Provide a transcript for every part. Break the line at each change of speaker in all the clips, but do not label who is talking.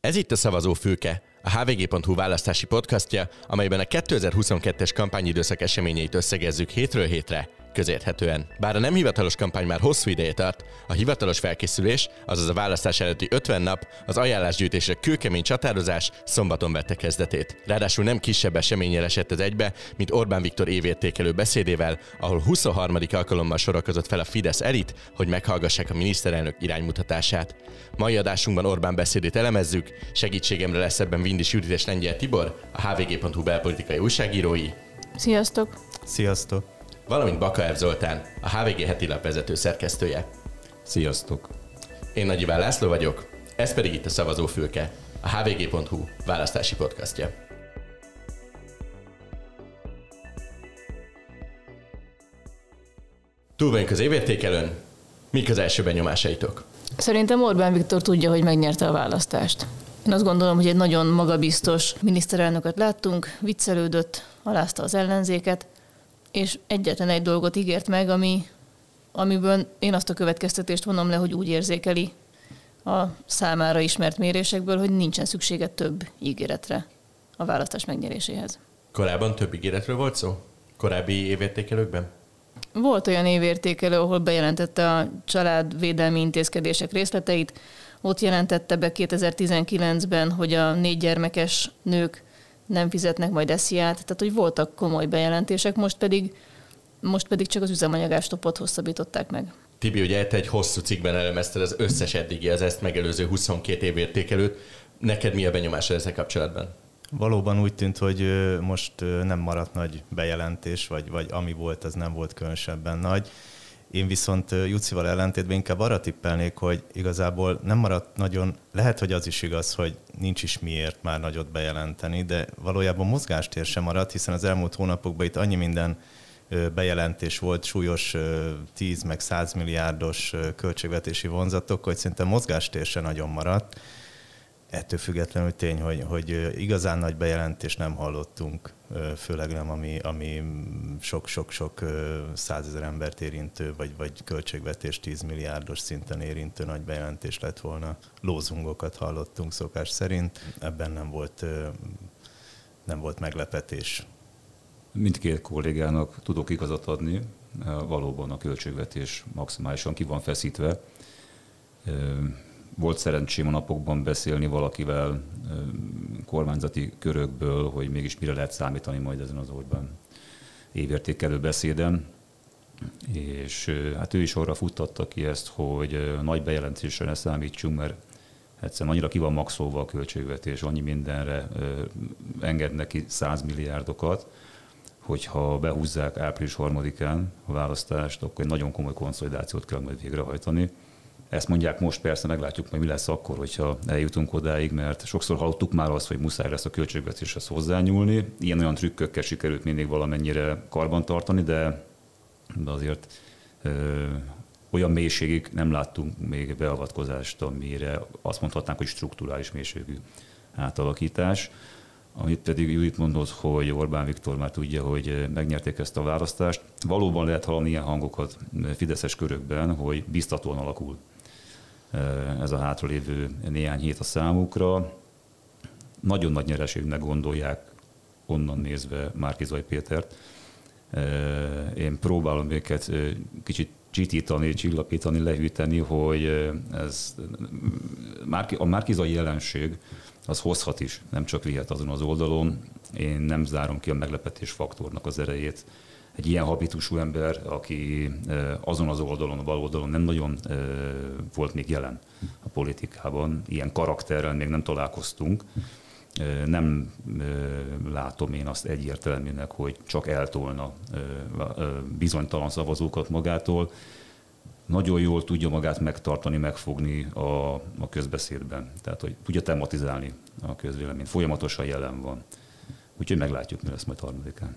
Ez itt a Szavazófülke, a hvg.hu választási podcastja, amelyben a 2022-es kampányidőszak eseményeit összegezzük hétről hétre, közérthetően. Bár a nem hivatalos kampány már hosszú ideje tart, a hivatalos felkészülés, azaz a választás előtti 50 nap, az ajánlásgyűjtésre kőkemény csatározás szombaton vette kezdetét. Ráadásul nem kisebb eseményel esett az egybe, mint Orbán Viktor évértékelő beszédével, ahol 23. alkalommal sorakozott fel a Fidesz elit, hogy meghallgassák a miniszterelnök iránymutatását. Mai adásunkban Orbán beszédét elemezzük, segítségemre lesz ebben Vindis Judit és Lengyel Tibor, a hvg.hu belpolitikai újságírói.
Sziasztok!
Sziasztok!
Valamint Bakaev Zoltán, a HVG heti lap vezető szerkesztője.
Sziasztok!
Én Nagy Iván László vagyok, ez pedig itt a Szavazófülke, a hvg.hu választási podcastja. Túl vagyunk az évértékelőn, mik az első benyomásaitok?
Szerintem Orbán Viktor tudja, hogy megnyerte a választást. Én azt gondolom, hogy egy nagyon magabiztos miniszterelnököt láttunk, viccelődött, alázta az ellenzéket, és egyetlen egy dolgot ígért meg, ami, amiből én azt a következtetést vonom le, hogy úgy érzékeli a számára ismert mérésekből, hogy nincsen szüksége több ígéretre a választás megnyeréséhez.
Korábban több ígéretről volt szó? Korábbi évértékelőkben?
Volt olyan évértékelő, ahol bejelentette a családvédelmi intézkedések részleteit. Ott jelentette be 2019-ben, hogy a négy gyermekes nők nem fizetnek majd esziát, tehát hogy voltak komoly bejelentések, most pedig, most pedig csak az üzemanyagástopot hosszabbították meg.
Tibi, ugye te egy hosszú cikkben elemezted az összes eddigi, az ezt megelőző 22 év értékelőt. Neked mi a benyomásod ezzel kapcsolatban?
Valóban úgy tűnt, hogy most nem maradt nagy bejelentés, vagy, vagy ami volt, az nem volt különösebben nagy. Én viszont Jucival ellentétben inkább arra tippelnék, hogy igazából nem maradt nagyon, lehet, hogy az is igaz, hogy nincs is miért már nagyot bejelenteni, de valójában mozgástér sem maradt, hiszen az elmúlt hónapokban itt annyi minden bejelentés volt, súlyos 10 meg 100 milliárdos költségvetési vonzatok, hogy szinte mozgástér sem nagyon maradt ettől függetlenül tény, hogy, hogy igazán nagy bejelentést nem hallottunk, főleg nem, ami, ami sok-sok-sok százezer embert érintő, vagy, vagy költségvetés 10 milliárdos szinten érintő nagy bejelentés lett volna. Lózungokat hallottunk szokás szerint, ebben nem volt, nem volt meglepetés.
Mindkét kollégának tudok igazat adni, valóban a költségvetés maximálisan ki van feszítve volt szerencsém a napokban beszélni valakivel kormányzati körökből, hogy mégis mire lehet számítani majd ezen az Orbán évértékelő beszéden. És hát ő is arra futtatta ki ezt, hogy nagy bejelentésre ne számítsunk, mert egyszerűen annyira ki van maxolva a költségvetés, annyi mindenre enged neki 100 milliárdokat, hogyha behúzzák április harmadikán a választást, akkor egy nagyon komoly konszolidációt kell majd végrehajtani ezt mondják most, persze meglátjuk majd mi lesz akkor, hogyha eljutunk odáig, mert sokszor hallottuk már azt, hogy muszáj lesz a költségvetéshez hozzányúlni. Ilyen-olyan trükkökkel sikerült mindig valamennyire karbantartani, de, azért ö, olyan mélységig nem láttunk még beavatkozást, amire azt mondhatnánk, hogy strukturális mélységű átalakítás. Amit pedig Judit mondott, hogy Orbán Viktor már tudja, hogy megnyerték ezt a választást. Valóban lehet hallani ilyen hangokat fideszes körökben, hogy biztatóan alakul ez a hátralévő néhány hét a számukra. Nagyon nagy nyereségnek gondolják onnan nézve Márkizaj Pétert. Én próbálom őket kicsit csitítani, csillapítani, lehűteni, hogy ez, a Márkizai jelenség az hozhat is, nem csak vihet azon az oldalon. Én nem zárom ki a meglepetés faktornak az erejét egy ilyen habitusú ember, aki azon az oldalon, a bal oldalon nem nagyon volt még jelen a politikában, ilyen karakterrel még nem találkoztunk, nem látom én azt egyértelműnek, hogy csak eltolna bizonytalan szavazókat magától. Nagyon jól tudja magát megtartani, megfogni a, a közbeszédben. Tehát, hogy tudja tematizálni a közvéleményt. Folyamatosan jelen van. Úgyhogy meglátjuk, mi lesz majd harmadikán.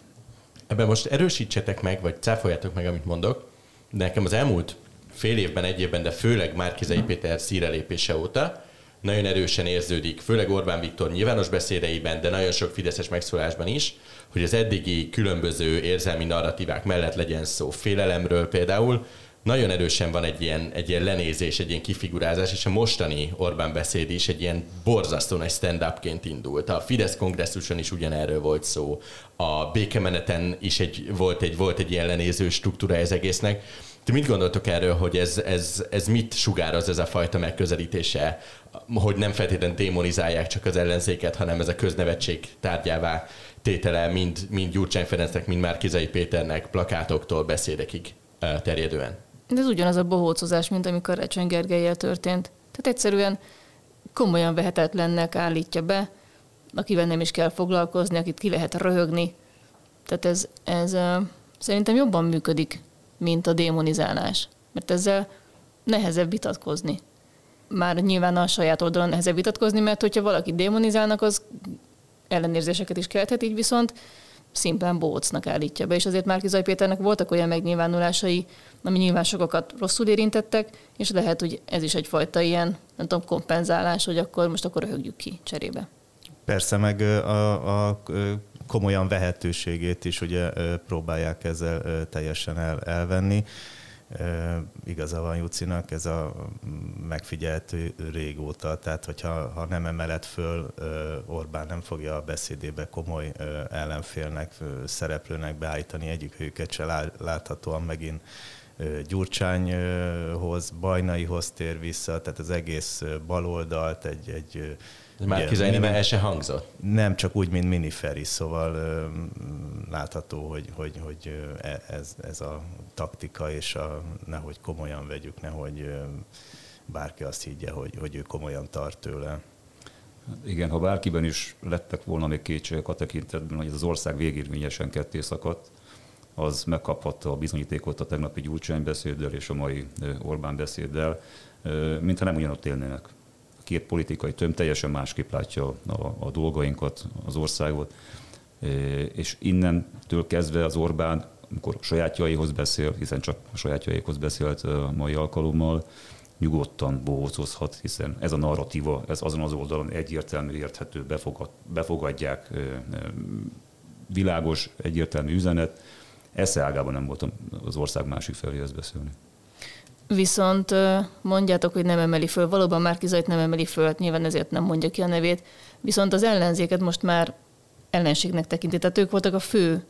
Ebben most erősítsetek meg, vagy cáfoljátok meg, amit mondok, de nekem az elmúlt fél évben, egy évben, de főleg Márkizai Péter szírelépése óta nagyon erősen érződik, főleg Orbán Viktor nyilvános beszédeiben, de nagyon sok fideszes megszólásban is, hogy az eddigi különböző érzelmi narratívák mellett legyen szó félelemről például, nagyon erősen van egy ilyen, egy ilyen lenézés, egy ilyen kifigurázás, és a mostani Orbán beszéd is egy ilyen borzasztó nagy stand-upként indult. A Fidesz kongresszuson is ugyanerről volt szó, a békemeneten is egy, volt, egy, volt egy ilyen lenéző struktúra ez egésznek. Ti mit gondoltok erről, hogy ez, ez, ez mit sugároz ez a fajta megközelítése, hogy nem feltétlenül démonizálják csak az ellenzéket, hanem ez a köznevetség tárgyává tétele mind, mind Gyurcsány Ferencnek, mind Márkizai Péternek plakátoktól beszédekig terjedően?
De ez ugyanaz a bohócozás, mint amikor Recsony Gergelyel történt. Tehát egyszerűen komolyan vehetetlennek állítja be, akivel nem is kell foglalkozni, akit ki lehet röhögni. Tehát ez, ez szerintem jobban működik, mint a démonizálás. Mert ezzel nehezebb vitatkozni. Már nyilván a saját oldalon nehezebb vitatkozni, mert hogyha valaki démonizálnak, az ellenérzéseket is kelthet, így viszont szimplán bócnak állítja be. És azért Márki Péternek voltak olyan megnyilvánulásai, ami nyilván sokakat rosszul érintettek, és lehet, hogy ez is egyfajta ilyen, nem tudom, kompenzálás, hogy akkor most akkor röhögjük ki cserébe.
Persze, meg a, a komolyan vehetőségét is ugye próbálják ezzel teljesen el, elvenni. Igaza van Jucinak, ez a megfigyeltő régóta, tehát hogyha ha nem emelet föl, Orbán nem fogja a beszédébe komoly ellenfélnek, szereplőnek beállítani egyik őket se láthatóan megint Gyurcsányhoz, Bajnaihoz tér vissza, tehát az egész baloldalt egy, egy
már kizajni, mert el se hangzott.
Nem, csak úgy, mint miniferi, szóval ö, látható, hogy, hogy, hogy e, ez, ez a taktika, és a, nehogy komolyan vegyük, nehogy ö, bárki azt higgye, hogy, hogy ő komolyan tart tőle.
Igen, ha bárkiben is lettek volna még kétségek a tekintetben, hogy ez az ország végérvényesen ketté szakadt, az megkaphatta a bizonyítékot a tegnapi Gyurcsány beszéddel és a mai Orbán beszéddel, mintha nem ugyanott élnének két politikai töm teljesen másképp látja a, a dolgainkat, az országot, és innentől kezdve az Orbán, amikor sajátjaihoz beszél, hiszen csak a sajátjaikhoz beszélt a mai alkalommal, nyugodtan bohócozhat, hiszen ez a narratíva, ez azon az oldalon egyértelmű, érthető, befogad, befogadják, világos, egyértelmű üzenet. Esze ágában nem voltam az ország másik feléhez beszélni.
Viszont mondjátok, hogy nem emeli föl. Valóban már Zajt nem emeli föl, hát nyilván ezért nem mondja ki a nevét. Viszont az ellenzéket most már ellenségnek tekinti. Tehát ők voltak a fő,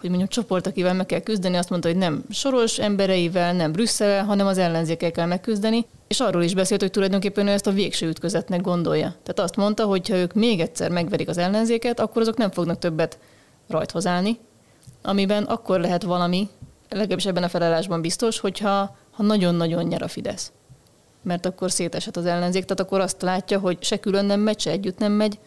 hogy mondjam, csoport, akivel meg kell küzdeni. Azt mondta, hogy nem soros embereivel, nem Brüsszel, hanem az ellenzékkel kell megküzdeni. És arról is beszélt, hogy tulajdonképpen ő ezt a végső ütközetnek gondolja. Tehát azt mondta, hogy ha ők még egyszer megverik az ellenzéket, akkor azok nem fognak többet rajthoz állni, amiben akkor lehet valami, legalábbis ebben a felállásban biztos, hogyha ha nagyon-nagyon nyer a Fidesz. Mert akkor szétesett az ellenzék, tehát akkor azt látja, hogy se külön nem megy, se együtt nem megy,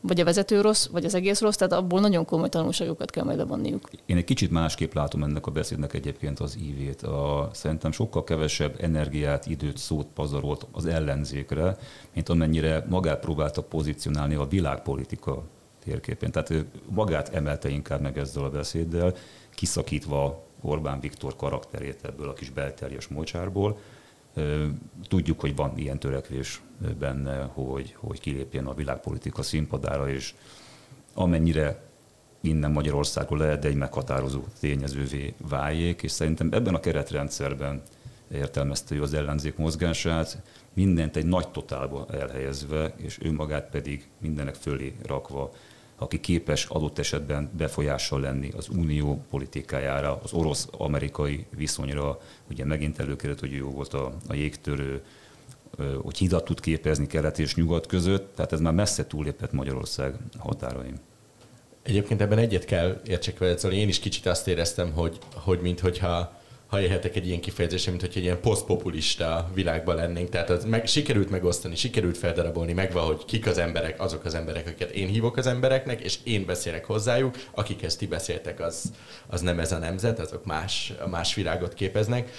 vagy a vezető rossz, vagy az egész rossz, tehát abból nagyon komoly tanulságokat kell majd levonniuk.
Én egy kicsit másképp látom ennek a beszédnek egyébként az ívét. A, szerintem sokkal kevesebb energiát, időt, szót pazarolt az ellenzékre, mint amennyire magát próbáltak pozícionálni a világpolitika térképén. Tehát magát emelte inkább meg ezzel a beszéddel, kiszakítva Orbán Viktor karakterét ebből a kis belterjes mocsárból. Tudjuk, hogy van ilyen törekvés benne, hogy, hogy kilépjen a világpolitika színpadára, és amennyire innen Magyarországról lehet, de egy meghatározó tényezővé váljék, és szerintem ebben a keretrendszerben értelmezte ő az ellenzék mozgását, mindent egy nagy totálba elhelyezve, és ő magát pedig mindenek fölé rakva aki képes adott esetben befolyással lenni az unió politikájára, az orosz-amerikai viszonyra. Ugye megint előkerült, hogy jó volt a, a jégtörő, hogy hidat tud képezni kelet és nyugat között, tehát ez már messze túlépett Magyarország határaim.
Egyébként ebben egyet kell értsek veled, szóval én is kicsit azt éreztem, hogy, hogy minthogyha ha élhetek egy ilyen kifejezésre, mint hogy egy ilyen posztpopulista világban lennénk. Tehát az meg, sikerült megosztani, sikerült feldarabolni, megvan, hogy kik az emberek, azok az emberek, akiket én hívok az embereknek, és én beszélek hozzájuk, akikhez ti beszéltek, az, az nem ez a nemzet, azok más, más világot képeznek.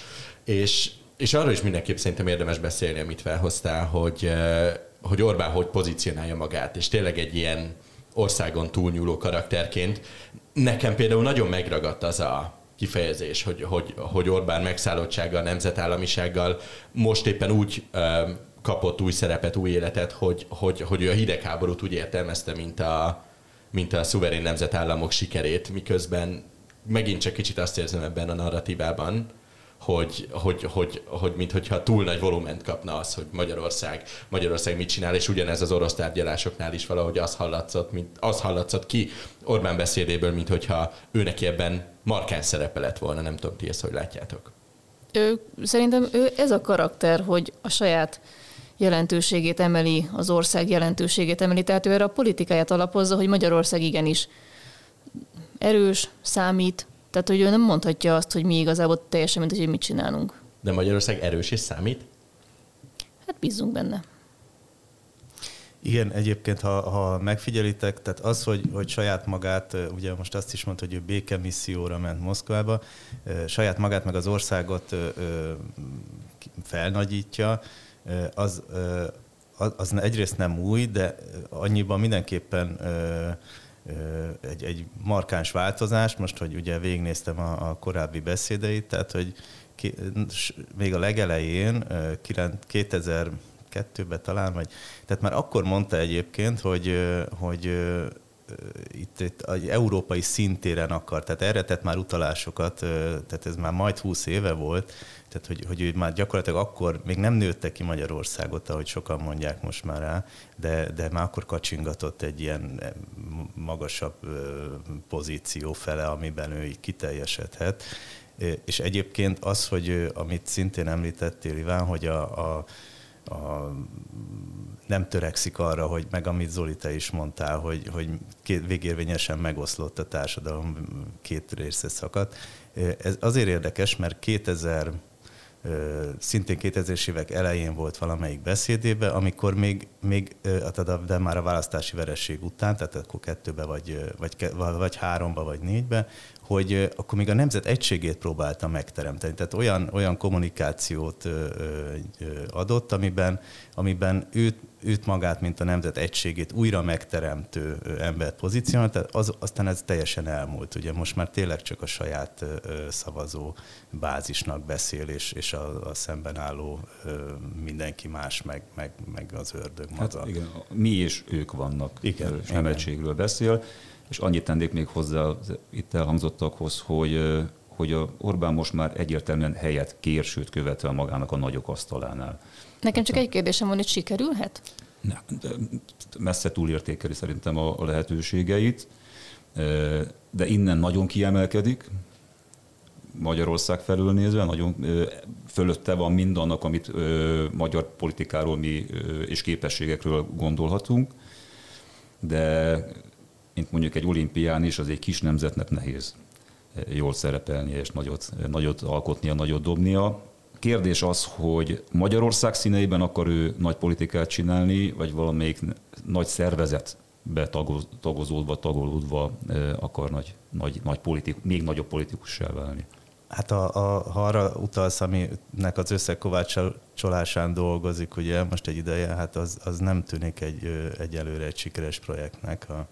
És, és arról is mindenképp szerintem érdemes beszélni, amit felhoztál, hogy, eh, hogy Orbán hogy pozícionálja magát, és tényleg egy ilyen országon túlnyúló karakterként. Nekem például nagyon megragadt az a, kifejezés, hogy, hogy, hogy Orbán megszállottsággal, nemzetállamisággal most éppen úgy kapott új szerepet, új életet, hogy, hogy, hogy ő a hidegháborút úgy értelmezte, mint a, mint a szuverén nemzetállamok sikerét, miközben megint csak kicsit azt érzem ebben a narratívában, hogy, hogy, hogy, hogy mintha túl nagy volument kapna az, hogy Magyarország, Magyarország mit csinál, és ugyanez az orosz tárgyalásoknál is valahogy az hallatszott, mint, az hallatszott ki Orbán beszédéből, mint hogyha ő neki ebben markáns szerepe lett volna. Nem tudom, ti ezt hogy látjátok.
Ő, szerintem ő ez a karakter, hogy a saját jelentőségét emeli, az ország jelentőségét emeli, tehát ő erre a politikáját alapozza, hogy Magyarország igenis erős, számít, tehát hogy ő nem mondhatja azt, hogy mi igazából teljesen mint, hogy mit csinálunk.
De Magyarország erős és számít?
Hát bízunk benne.
Igen, egyébként, ha, ha megfigyelitek, tehát az, hogy, hogy saját magát, ugye most azt is mondta, hogy ő békemisszióra ment Moszkvába, saját magát meg az országot felnagyítja, az, az egyrészt nem új, de annyiban mindenképpen egy, egy markáns változás, most, hogy ugye végignéztem a, a korábbi beszédeit, tehát, hogy ki, még a legelején, 2002-ben talán, vagy, tehát már akkor mondta egyébként, hogy, hogy itt, itt egy európai szintéren akar, tehát erre tett már utalásokat, tehát ez már majd 20 éve volt, tehát hogy, hogy ő már gyakorlatilag akkor még nem nőtte ki Magyarországot, ahogy sokan mondják most már rá, de, de már akkor kacsingatott egy ilyen magasabb pozíció fele, amiben ő így kiteljesedhet. És egyébként az, hogy amit szintén említettél, Iván, hogy a, a a, nem törekszik arra, hogy meg amit Zoli te is mondtál, hogy, hogy két, végérvényesen megoszlott a társadalom, két része szakadt. Ez azért érdekes, mert 2000 szintén 2000-es évek elején volt valamelyik beszédébe, amikor még, még de már a választási vereség után, tehát akkor kettőbe vagy, vagy, vagy háromba vagy négybe, hogy akkor még a nemzet egységét próbálta megteremteni. Tehát olyan, olyan kommunikációt adott, amiben, amiben őt, őt magát, mint a nemzet egységét újra megteremtő embert pozícionál, tehát az, aztán ez teljesen elmúlt. Ugye most már tényleg csak a saját szavazó bázisnak beszél, és, és a, a szemben álló mindenki más, meg, meg, meg az ördög maga. Hát
igen, mi és ők vannak. Igen, nem beszél. És annyit tennék még hozzá itt elhangzottakhoz, hogy, hogy a Orbán most már egyértelműen helyet kér, sőt követve magának a nagyok asztalánál.
Nekem csak egy kérdésem van, hogy sikerülhet?
Ne, messze túlértékeli szerintem a, a lehetőségeit, de innen nagyon kiemelkedik, Magyarország felül nézve, nagyon fölötte van mindannak, amit magyar politikáról mi és képességekről gondolhatunk, de mint mondjuk egy olimpián is, az egy kis nemzetnek nehéz eh, jól szerepelnie és nagyot, eh, nagyot alkotnia, nagyot dobnia. Kérdés az, hogy Magyarország színeiben akar ő nagy politikát csinálni, vagy valamelyik nagy szervezetbe tagozódva, tagolódva eh, akar nagy, nagy, nagy politik, még nagyobb politikussá válni.
Hát a, a, ha arra utalsz, aminek az összekovácsolásán dolgozik, ugye most egy ideje, hát az, az nem tűnik egy, egyelőre egy sikeres projektnek. A,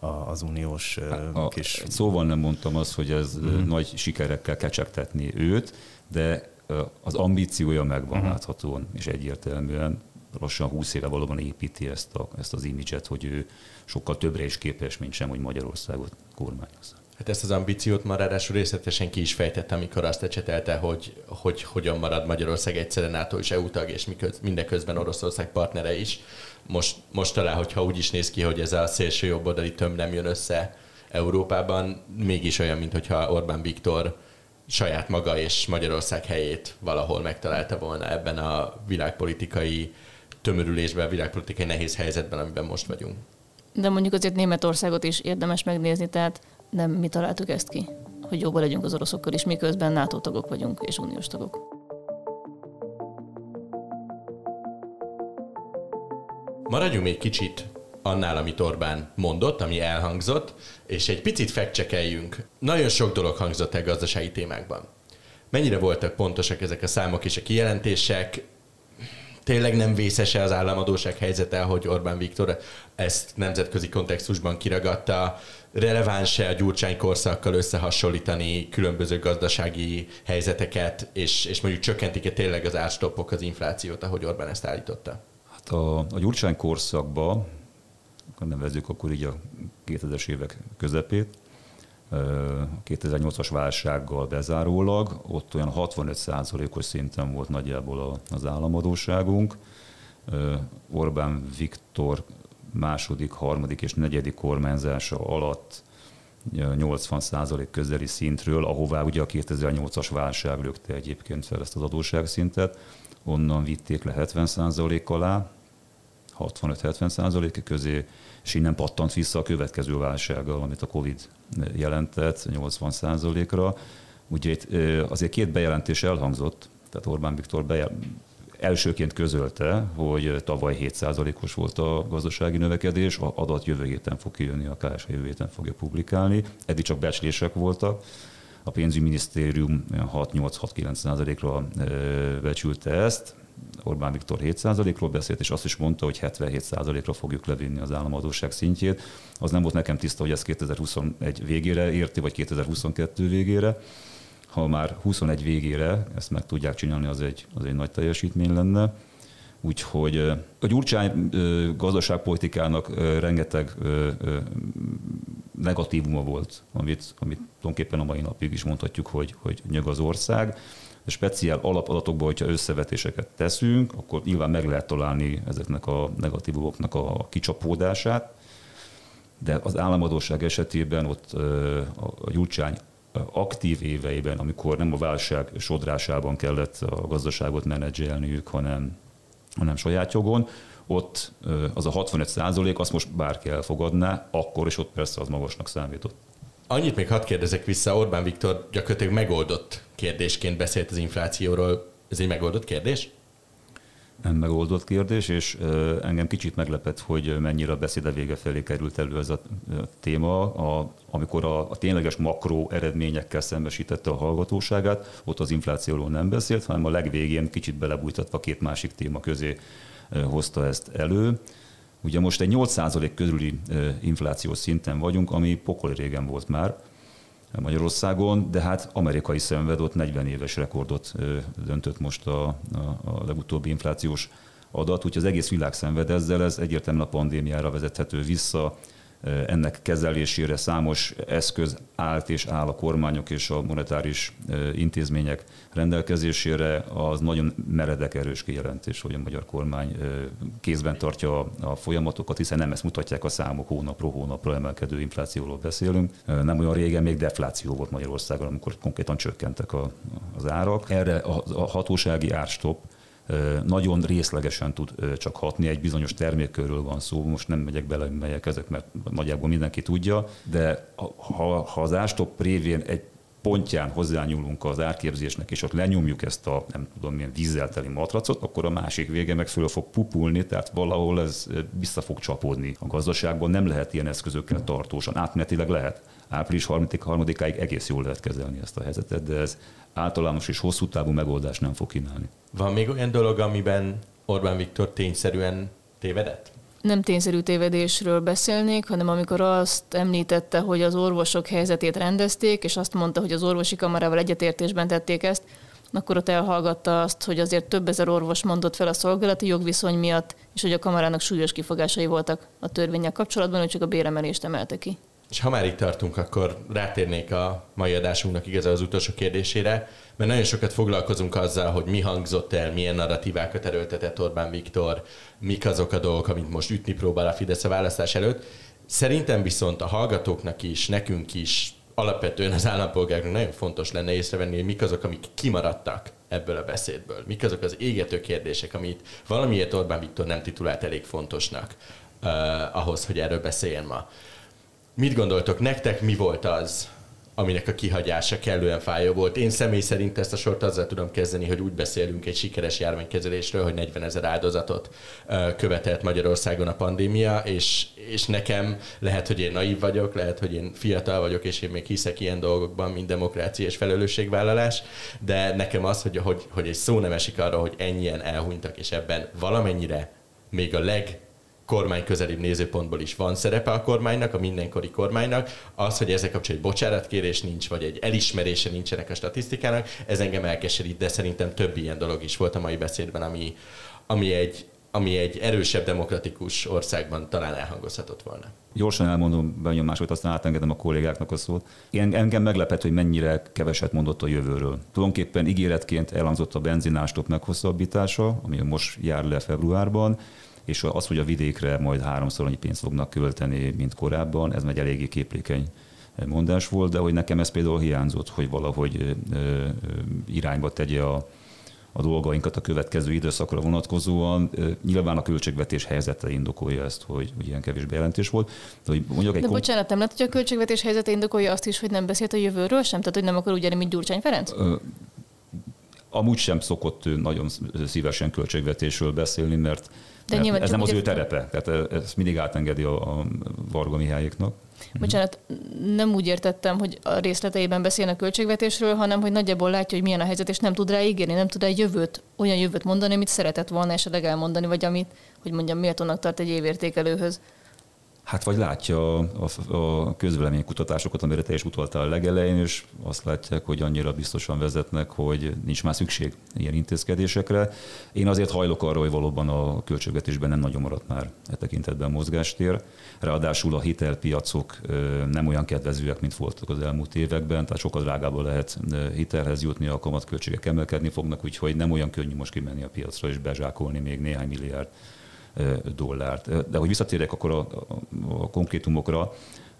az uniós a, kis...
Szóval nem mondtam azt, hogy ez uh-huh. nagy sikerekkel kecsegtetni őt, de az ambíciója megvan uh-huh. láthatóan, és egyértelműen lassan 20 éve valóban építi ezt, a, ezt az imidzset, hogy ő sokkal többre is képes, mint sem, hogy Magyarországot kormányozza.
Hát ezt az ambíciót már ráadásul részletesen ki is fejtette, amikor azt ecsetelte, hogy, hogy hogyan marad Magyarország egyszerűen NATO és EU tag, és mindeközben Oroszország partnere is most, most talán, hogyha úgy is néz ki, hogy ez a szélső jobboldali tömb nem jön össze Európában, mégis olyan, mintha Orbán Viktor saját maga és Magyarország helyét valahol megtalálta volna ebben a világpolitikai tömörülésben, világpolitikai nehéz helyzetben, amiben most vagyunk.
De mondjuk azért Németországot is érdemes megnézni, tehát nem mi találtuk ezt ki, hogy jobban legyünk az oroszokkal is, miközben NATO tagok vagyunk és uniós tagok.
Maradjunk még kicsit annál, amit Orbán mondott, ami elhangzott, és egy picit fekcsekeljünk. Nagyon sok dolog hangzott el gazdasági témákban. Mennyire voltak pontosak ezek a számok és a kijelentések? Tényleg nem vészese az államadóság helyzete, hogy Orbán Viktor ezt nemzetközi kontextusban kiragadta? Releváns-e a Gyurcsány korszakkal összehasonlítani különböző gazdasági helyzeteket, és, és mondjuk csökkentik-e tényleg az árstoppok az inflációt, ahogy Orbán ezt állította?
A, a Gyurcsány korszakban, nevezzük akkor így a 2000-es évek közepét, a 2008-as válsággal bezárólag, ott olyan 65%-os szinten volt nagyjából az államadóságunk. Orbán Viktor második, harmadik és negyedik kormányzása alatt 80% közeli szintről, ahová ugye a 2008-as válság lökte egyébként fel ezt az adósságszintet, onnan vitték le 70% alá, 65-70% közé, és innen pattant vissza a következő válsággal, amit a Covid jelentett 80%-ra. Ugye itt azért két bejelentés elhangzott, tehát Orbán Viktor bejel, elsőként közölte, hogy tavaly 7%-os volt a gazdasági növekedés, a adat jövő héten fog kijönni, a KSH jövő héten fogja publikálni. Eddig csak becslések voltak. A pénzügyminisztérium 6-8-6-9%-ra becsülte ezt, Orbán Viktor 7%-ról beszélt, és azt is mondta, hogy 77%-ra fogjuk levinni az államadóság szintjét. Az nem volt nekem tiszta, hogy ez 2021 végére érti, vagy 2022 végére. Ha már 21 végére ezt meg tudják csinálni, az egy, az egy nagy teljesítmény lenne. Úgyhogy a Gyurcsány gazdaságpolitikának rengeteg negatívuma volt, amit, amit tulajdonképpen a mai napig is mondhatjuk, hogy, hogy nyög az ország speciál alapadatokból, hogyha összevetéseket teszünk, akkor nyilván meg lehet találni ezeknek a negatívumoknak a kicsapódását, de az államadóság esetében ott a Gyurcsány aktív éveiben, amikor nem a válság sodrásában kellett a gazdaságot menedzselniük, hanem, hanem saját jogon, ott az a 65 százalék, azt most bárki elfogadná, akkor is ott persze az magasnak számított.
Annyit még hadd kérdezek vissza, Orbán Viktor gyakorlatilag megoldott kérdésként beszélt az inflációról. Ez egy megoldott kérdés?
Nem megoldott kérdés, és engem kicsit meglepett, hogy mennyire a beszéde vége felé került elő ez a téma, a, amikor a, a tényleges makró eredményekkel szembesítette a hallgatóságát, ott az inflációról nem beszélt, hanem a legvégén kicsit belebújtatva két másik téma közé hozta ezt elő. Ugye most egy 8% körüli inflációs szinten vagyunk, ami pokoli régen volt már Magyarországon, de hát amerikai szenved ott 40 éves rekordot döntött most a, a, a legutóbbi inflációs adat, úgyhogy az egész világ szenved ezzel, ez egyértelműen a pandémiára vezethető vissza, ennek kezelésére számos eszköz állt és áll a kormányok és a monetáris intézmények rendelkezésére, az nagyon meredek erős kijelentés, hogy a magyar kormány kézben tartja a folyamatokat, hiszen nem ezt mutatják a számok, hónapról hónapra emelkedő inflációról beszélünk. Nem olyan régen még defláció volt Magyarországon, amikor konkrétan csökkentek a, az árak. Erre a hatósági árstop nagyon részlegesen tud csak hatni, egy bizonyos termékkörről van szó, most nem megyek bele, melyek ezek, mert nagyjából mindenki tudja, de ha, ha az ástop révén egy pontján hozzányúlunk az árképzésnek, és ott lenyomjuk ezt a nem tudom milyen vízzel teli matracot, akkor a másik vége meg föl fog pupulni, tehát valahol ez vissza fog csapódni. A gazdaságban nem lehet ilyen eszközökkel tartósan, átmenetileg lehet. Április 3 ig egész jól lehet kezelni ezt a helyzetet, de ez általános és hosszú távú megoldást nem fog kínálni.
Van még olyan dolog, amiben Orbán Viktor tényszerűen tévedett?
Nem tényszerű tévedésről beszélnék, hanem amikor azt említette, hogy az orvosok helyzetét rendezték, és azt mondta, hogy az orvosi kamarával egyetértésben tették ezt, akkor ott elhallgatta azt, hogy azért több ezer orvos mondott fel a szolgálati jogviszony miatt, és hogy a kamarának súlyos kifogásai voltak a törvények kapcsolatban, hogy csak a béremelést emelte ki.
És ha már itt tartunk, akkor rátérnék a mai adásunknak igazán az utolsó kérdésére, mert nagyon sokat foglalkozunk azzal, hogy mi hangzott el, milyen narratívákat erőltetett Orbán Viktor, mik azok a dolgok, amit most ütni próbál a Fidesz a választás előtt. Szerintem viszont a hallgatóknak is, nekünk is, alapvetően az állampolgároknak nagyon fontos lenne észrevenni, hogy mik azok, amik kimaradtak ebből a beszédből. Mik azok az égető kérdések, amit valamiért Orbán Viktor nem titulált elég fontosnak uh, ahhoz, hogy erről beszéljen ma. Mit gondoltok, nektek mi volt az, aminek a kihagyása kellően fájó volt. Én személy szerint ezt a sort azzal tudom kezdeni, hogy úgy beszélünk egy sikeres járványkezelésről, hogy 40 ezer áldozatot követett Magyarországon a pandémia, és, és nekem lehet, hogy én naív vagyok, lehet, hogy én fiatal vagyok, és én még hiszek ilyen dolgokban, mint demokrácia és felelősségvállalás, de nekem az, hogy, hogy, hogy egy szó nem esik arra, hogy ennyien elhunytak, és ebben valamennyire még a leg kormány közelibb nézőpontból is van szerepe a kormánynak, a mindenkori kormánynak, az, hogy ezek kapcsolatban egy bocsánatkérés nincs, vagy egy elismerése nincsenek a statisztikának, ez engem elkeserít, de szerintem több ilyen dolog is volt a mai beszédben, ami, ami egy ami egy erősebb demokratikus országban talán elhangozhatott volna.
Gyorsan elmondom benyomásokat, aztán átengedem a kollégáknak a szót. Én, engem meglepett, hogy mennyire keveset mondott a jövőről. Tulajdonképpen ígéretként elhangzott a benzinástop meghosszabbítása, ami most jár le februárban, és az, hogy a vidékre majd háromszor annyi pénzt fognak költeni, mint korábban, ez egy eléggé képlékeny mondás volt, de hogy nekem ez például hiányzott, hogy valahogy irányba tegye a, a dolgainkat a következő időszakra vonatkozóan. Nyilván a költségvetés helyzete indokolja ezt, hogy, hogy ilyen kevés bejelentés volt.
De, hogy mondjuk egy de kom- bocsánat, nem lehet, hogy a költségvetés helyzete indokolja azt is, hogy nem beszélt a jövőről sem? Tehát, hogy nem akar úgy mint Gyurcsány Ferenc?
amúgy sem szokott nagyon szívesen költségvetésről beszélni, mert, de mert ez nem az ő terepe. Tehát ezt mindig átengedi a, a Varga Mihályéknak.
Mhm. Bocsánat, nem úgy értettem, hogy a részleteiben beszélne a költségvetésről, hanem hogy nagyjából látja, hogy milyen a helyzet, és nem tud rá ígérni, nem tud rá jövőt, olyan jövőt mondani, amit szeretett volna esetleg elmondani, vagy amit, hogy mondjam, méltónak tart egy évértékelőhöz.
Hát vagy látja a, a közvéleménykutatásokat, amire te is utaltál a legelején, és azt látják, hogy annyira biztosan vezetnek, hogy nincs már szükség ilyen intézkedésekre. Én azért hajlok arra, hogy valóban a költségvetésben nem nagyon maradt már e tekintetben mozgástér. Ráadásul a hitelpiacok nem olyan kedvezőek, mint voltak az elmúlt években, tehát sokkal drágából lehet hitelhez jutni, a kamatköltségek emelkedni fognak, úgyhogy nem olyan könnyű most kimenni a piacra és bezsákolni még néhány milliárd dollárt. De hogy visszatérjek akkor a, a, konkrétumokra,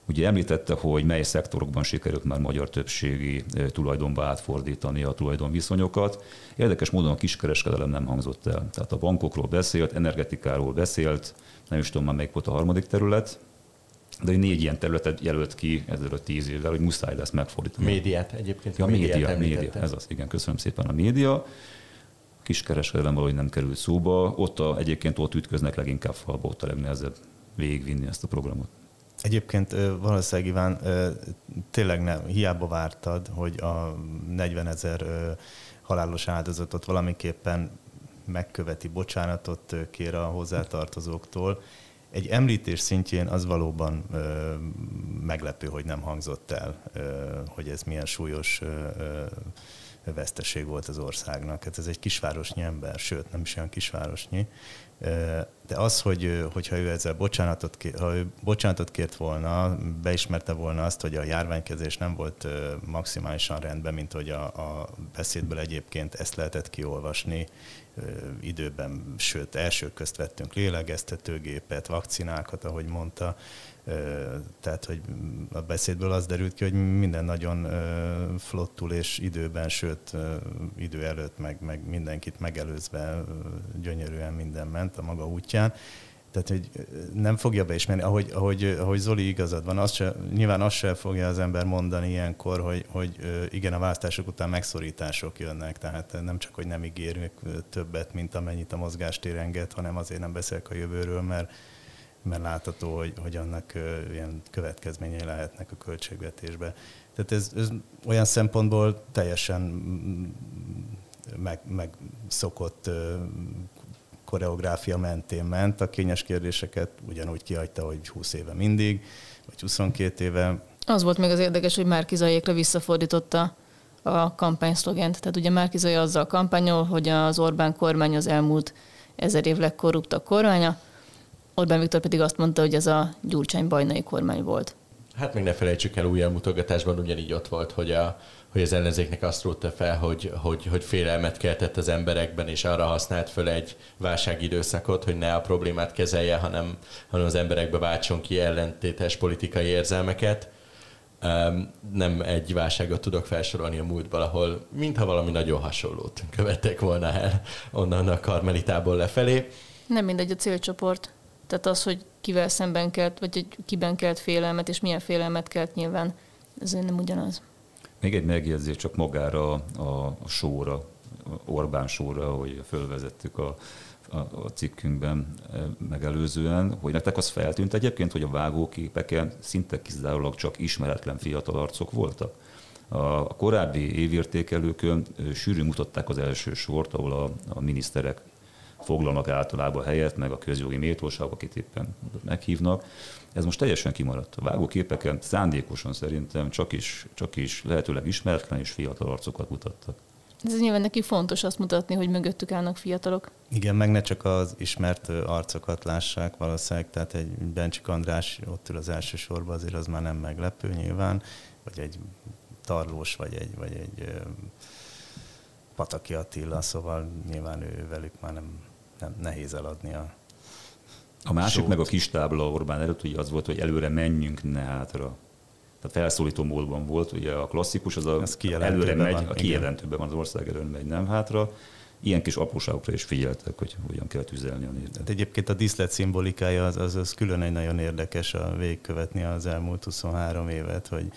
Ugye említette, hogy mely szektorokban sikerült már magyar többségi tulajdonba átfordítani a tulajdonviszonyokat. Érdekes módon a kiskereskedelem nem hangzott el. Tehát a bankokról beszélt, energetikáról beszélt, nem is tudom már melyik volt a harmadik terület, de négy ilyen területet jelölt ki ezelőtt tíz évvel, hogy muszáj lesz megfordítani.
Médiát egyébként.
Ja, a média, média, média, ez az, igen, köszönöm szépen a média kiskereskedelem valahogy nem kerül szóba. Ott a, egyébként ott ütköznek leginkább falba, ott a legnehezebb végigvinni ezt a programot.
Egyébként valószínűleg Iván, tényleg nem, hiába vártad, hogy a 40 ezer halálos áldozatot valamiképpen megköveti, bocsánatot kér a hozzátartozóktól. Egy említés szintjén az valóban ö, meglepő, hogy nem hangzott el, ö, hogy ez milyen súlyos ö, veszteség volt az országnak. Hát ez egy kisvárosnyi ember, sőt, nem is olyan kisvárosnyi. De az, hogy, hogyha ő ezzel bocsánatot, ha ő bocsánatot kért volna, beismerte volna azt, hogy a járványkezés nem volt maximálisan rendben, mint hogy a, a beszédből egyébként ezt lehetett kiolvasni időben, sőt, első közt vettünk lélegeztetőgépet, vakcinákat, ahogy mondta, tehát, hogy a beszédből az derült ki, hogy minden nagyon flottul és időben, sőt idő előtt, meg, meg mindenkit megelőzve gyönyörűen minden ment a maga útján. Tehát, hogy nem fogja beismerni, ahogy, ahogy, ahogy Zoli igazad van, azt se, nyilván azt sem fogja az ember mondani ilyenkor, hogy, hogy igen, a választások után megszorítások jönnek, tehát nem csak, hogy nem ígérünk többet, mint amennyit a mozgástér enged, hanem azért nem beszélek a jövőről, mert mert látható, hogy, hogy annak ilyen következményei lehetnek a költségvetésbe. Tehát ez, ez olyan szempontból teljesen meg, megszokott koreográfia mentén ment. A kényes kérdéseket ugyanúgy kihagyta, hogy 20 éve mindig, vagy 22 éve.
Az volt még az érdekes, hogy Márkizaiékra visszafordította a kampányszlogent. Tehát ugye Márkizai azzal kampányol, hogy az Orbán kormány az elmúlt ezer év legkorruptabb kormánya, Orbán Viktor pedig azt mondta, hogy ez a Gyurcsány bajnai kormány volt.
Hát még ne felejtsük el, újra mutogatásban ugyanígy ott volt, hogy, a, hogy az ellenzéknek azt rótta fel, hogy, hogy, hogy félelmet keltett az emberekben, és arra használt föl egy válságidőszakot, hogy ne a problémát kezelje, hanem, hanem az emberekbe váltson ki ellentétes politikai érzelmeket. Nem egy válságot tudok felsorolni a múltban, ahol mintha valami nagyon hasonlót követtek volna el onnan a karmelitából lefelé.
Nem mindegy a célcsoport. Tehát az, hogy kivel szemben kelt, vagy hogy kiben kelt félelmet, és milyen félelmet kelt nyilván, ez nem ugyanaz.
Még egy megjegyzés csak magára a, a sóra, Orbán sóra, hogy fölvezettük a, a, a cikkünkben e, megelőzően, hogy nektek az feltűnt egyébként, hogy a vágóképeken szinte kizárólag csak ismeretlen fiatal arcok voltak. A korábbi évértékelőkön sűrűn mutatták az első sort, ahol a, a miniszterek foglalnak általában helyet, meg a közjogi méltóság, akit éppen meghívnak. Ez most teljesen kimaradt. A vágóképeken szándékosan szerintem csak is, csak is lehetőleg ismeretlen és fiatal arcokat mutattak.
Ez nyilván neki fontos azt mutatni, hogy mögöttük állnak fiatalok.
Igen, meg ne csak az ismert arcokat lássák valószínűleg, tehát egy Bencsik András ott ül az első sorban, azért az már nem meglepő nyilván, vagy egy Tarlós, vagy egy, vagy egy Pataki Attila, szóval nyilván ő velük már nem, nem nehéz eladni a
A másik sót. meg a kis tábla Orbán előtt, ugye az volt, hogy előre menjünk, ne hátra. Tehát felszólító módban volt, ugye a klasszikus az a előre megy, van, a kijelentőben van az ország előre megy, nem hátra. Ilyen kis apróságokra is figyeltek, hogy hogyan kell tüzelni a nézőt.
Hát egyébként a diszlet szimbolikája az, az, az külön egy nagyon érdekes a végigkövetni az elmúlt 23 évet, hogy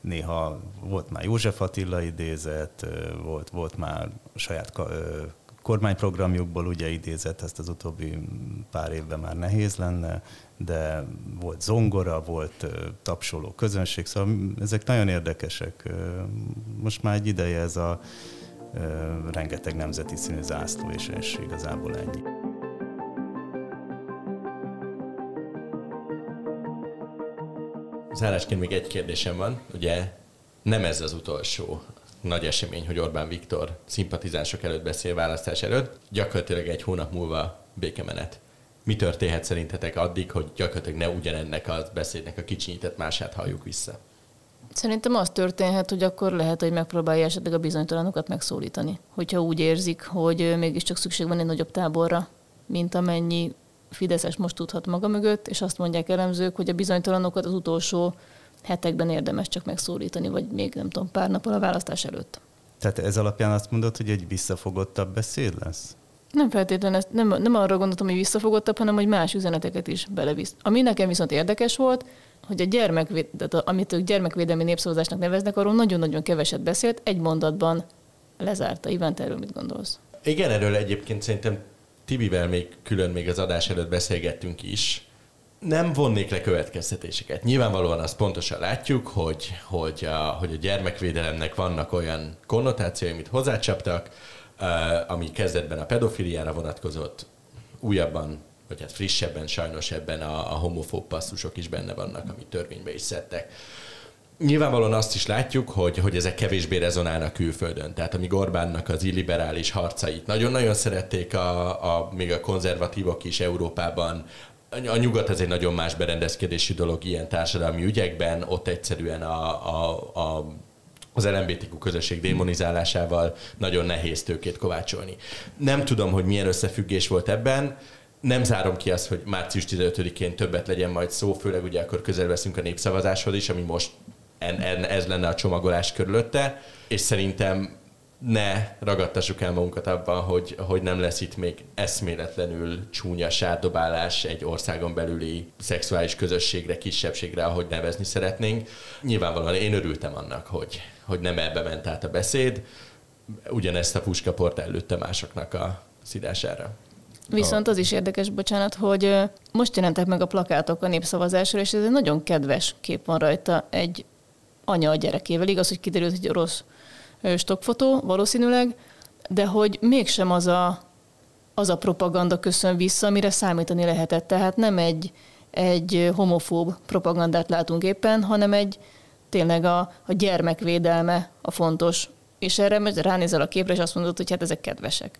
néha volt már József Attila idézet, volt, volt már saját kormányprogramjukból ugye idézett, ezt az utóbbi pár évben már nehéz lenne, de volt zongora, volt tapsoló közönség, szóval ezek nagyon érdekesek. Most már egy ideje ez a rengeteg nemzeti színű zászló, és, és igazából ennyi.
Zárásként még egy kérdésem van. Ugye nem ez az utolsó nagy esemény, hogy Orbán Viktor szimpatizánsok előtt beszél választás előtt. Gyakorlatilag egy hónap múlva békemenet. Mi történhet szerintetek addig, hogy gyakorlatilag ne ugyanennek a beszédnek a kicsinyített mását halljuk vissza?
Szerintem az történhet, hogy akkor lehet, hogy megpróbálja esetleg a bizonytalanokat megszólítani. Hogyha úgy érzik, hogy mégiscsak szükség van egy nagyobb táborra, mint amennyi Fideszes most tudhat maga mögött, és azt mondják elemzők, hogy a bizonytalanokat az utolsó hetekben érdemes csak megszólítani, vagy még nem tudom, pár nappal a választás előtt.
Tehát ez alapján azt mondod, hogy egy visszafogottabb beszéd lesz?
Nem feltétlenül, nem, nem arra gondoltam, hogy visszafogottabb, hanem hogy más üzeneteket is belevisz. Ami nekem viszont érdekes volt, hogy a gyermekvéd, amit ők gyermekvédelmi népszavazásnak neveznek, arról nagyon-nagyon keveset beszélt, egy mondatban lezárta. Iván, erről mit gondolsz?
Igen, erről egyébként szerintem Tibivel még külön még az adás előtt beszélgettünk is. Nem vonnék le következtetéseket. Nyilvánvalóan azt pontosan látjuk, hogy, hogy, a, hogy a gyermekvédelemnek vannak olyan konnotációi, amit hozzácsaptak, ami kezdetben a pedofiliára vonatkozott, újabban, vagy hát frissebben sajnos ebben a, a homofób passzusok is benne vannak, amit törvénybe is szedtek. Nyilvánvalóan azt is látjuk, hogy, hogy ezek kevésbé rezonálnak külföldön. Tehát amíg Orbánnak az illiberális harcait nagyon-nagyon szerették a, a, még a konzervatívok is Európában, a nyugat ez egy nagyon más berendezkedési dolog ilyen társadalmi ügyekben, ott egyszerűen a, a, a az LMBTQ közösség démonizálásával nagyon nehéz tőkét kovácsolni. Nem tudom, hogy milyen összefüggés volt ebben, nem zárom ki azt, hogy március 15-én többet legyen majd szó, főleg ugye akkor közel veszünk a népszavazáshoz is, ami most en, en, ez lenne a csomagolás körülötte, és szerintem ne ragadtassuk el magunkat abban, hogy, hogy nem lesz itt még eszméletlenül csúnya sárdobálás egy országon belüli szexuális közösségre, kisebbségre, ahogy nevezni szeretnénk. Nyilvánvalóan én örültem annak, hogy, hogy nem ebbe ment át a beszéd, ugyanezt a puskaport előtte másoknak a szidására.
Viszont az is érdekes, bocsánat, hogy most jelentek meg a plakátok a népszavazásra, és ez egy nagyon kedves kép van rajta. Egy anya a gyerekével. Igaz, hogy kiderült, hogy rossz stockfotó valószínűleg, de hogy mégsem az a, az a propaganda köszön vissza, amire számítani lehetett. Tehát nem egy, egy homofób propagandát látunk éppen, hanem egy tényleg a, a gyermekvédelme a fontos. És erre ránézel a képre, és azt mondod, hogy hát ezek kedvesek.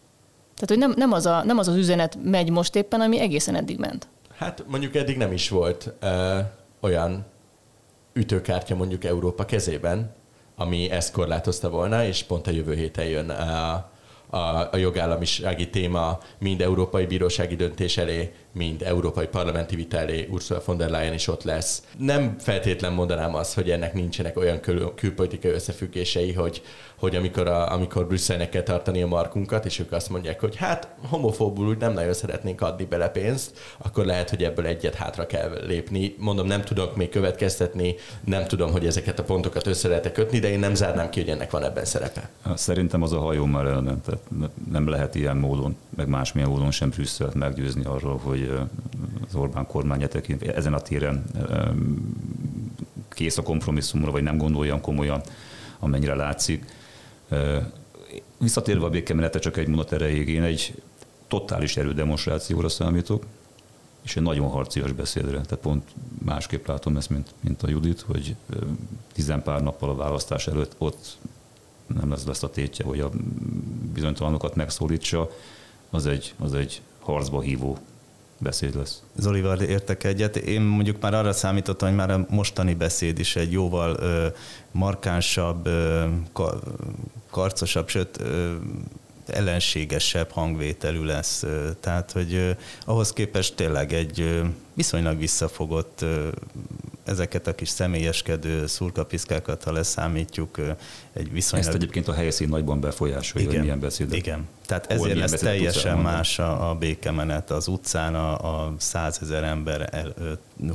Tehát, hogy nem, nem, az a, nem az az üzenet megy most éppen, ami egészen eddig ment.
Hát mondjuk eddig nem is volt ö, olyan ütőkártya mondjuk Európa kezében, ami ezt korlátozta volna, és pont a jövő héten jön a, a, a jogállamisági téma mind európai bírósági döntés elé, mind európai parlamenti vita elé Ursula von der Leyen is ott lesz. Nem feltétlen mondanám azt, hogy ennek nincsenek olyan kül- külpolitikai összefüggései, hogy, hogy amikor, a, amikor Brüsszelnek kell tartani a markunkat, és ők azt mondják, hogy hát homofóbul úgy nem nagyon szeretnénk adni bele pénzt, akkor lehet, hogy ebből egyet hátra kell lépni. Mondom, nem tudok még következtetni, nem tudom, hogy ezeket a pontokat össze lehet kötni, de én nem zárnám ki, hogy ennek van ebben szerepe.
Szerintem az a hajó már nem, tehát nem lehet ilyen módon, meg másmilyen módon sem Brüsszelt meggyőzni arról, hogy az Orbán kormánya tekint ezen a téren kész a kompromisszumra, vagy nem gondolja komolyan, amennyire látszik. Visszatérve a békemenete csak egy mondat erejéig, én egy totális erődemonstrációra számítok, és egy nagyon harcias beszédre. Tehát pont másképp látom ezt, mint, mint a Judit, hogy tizenpár nappal a választás előtt ott nem lesz lesz a tétje, hogy a bizonytalanokat megszólítsa, az egy, az egy harcba hívó beszéd lesz.
Zolival értek egyet. Én mondjuk már arra számítottam, hogy már a mostani beszéd is egy jóval ö, markánsabb, ö, karcosabb, sőt ö, ellenségesebb hangvételű lesz. Tehát, hogy ahhoz képest tényleg egy viszonylag visszafogott ezeket a kis személyeskedő szurkapiszkákat, ha leszámítjuk, egy viszonylag...
Ezt egyébként a helyszín nagyban befolyásolja, igen, hogy milyen beszéd.
Igen, tehát ezért lesz teljesen más a, a békemenet az utcán, a, a százezer ember el,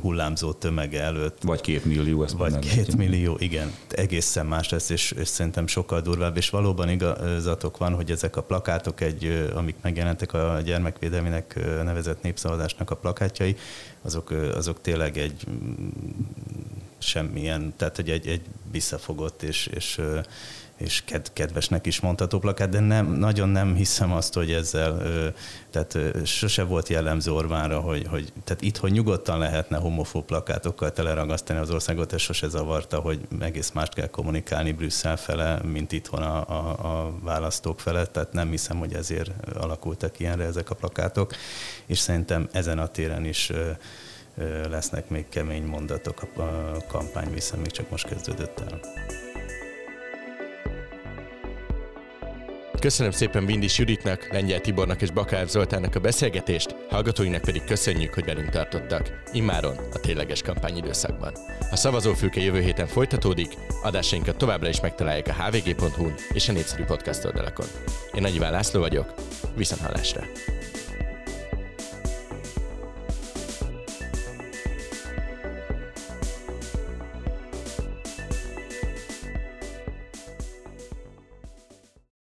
hullámzó tömege előtt.
Vagy két millió, ezt
Vagy két millió, igen. Egészen más lesz, és, és szerintem sokkal durvább, és valóban igazatok van, hogy ezek a plakátok, egy, amik megjelentek a gyermekvédelminek nevezett népszavazásnak a plakátjai, azok, azok tényleg egy mm, semmilyen, tehát hogy egy, egy visszafogott és, és, és kedvesnek is mondható plakát, de nem, nagyon nem hiszem azt, hogy ezzel, tehát sose volt jellemző Orbánra, hogy, hogy tehát itt, hogy nyugodtan lehetne homofób plakátokkal teleragasztani az országot, ez sose zavarta, hogy egész mást kell kommunikálni Brüsszel fele, mint itthon a, a, a választók fele, tehát nem hiszem, hogy ezért alakultak ilyenre ezek a plakátok, és szerintem ezen a téren is lesznek még kemény mondatok a kampány, viszont még csak most kezdődött el.
Köszönöm szépen Vindis Juditnak, Lengyel Tibornak és Bakár Zoltánnak a beszélgetést, hallgatóinknak pedig köszönjük, hogy velünk tartottak. Immáron a tényleges kampányidőszakban. A szavazófülke jövő héten folytatódik, adásainkat továbbra is megtalálják a hvg.hu-n és a népszerű podcast oldalakon. Én Nagy Iván László vagyok, viszont hallásra!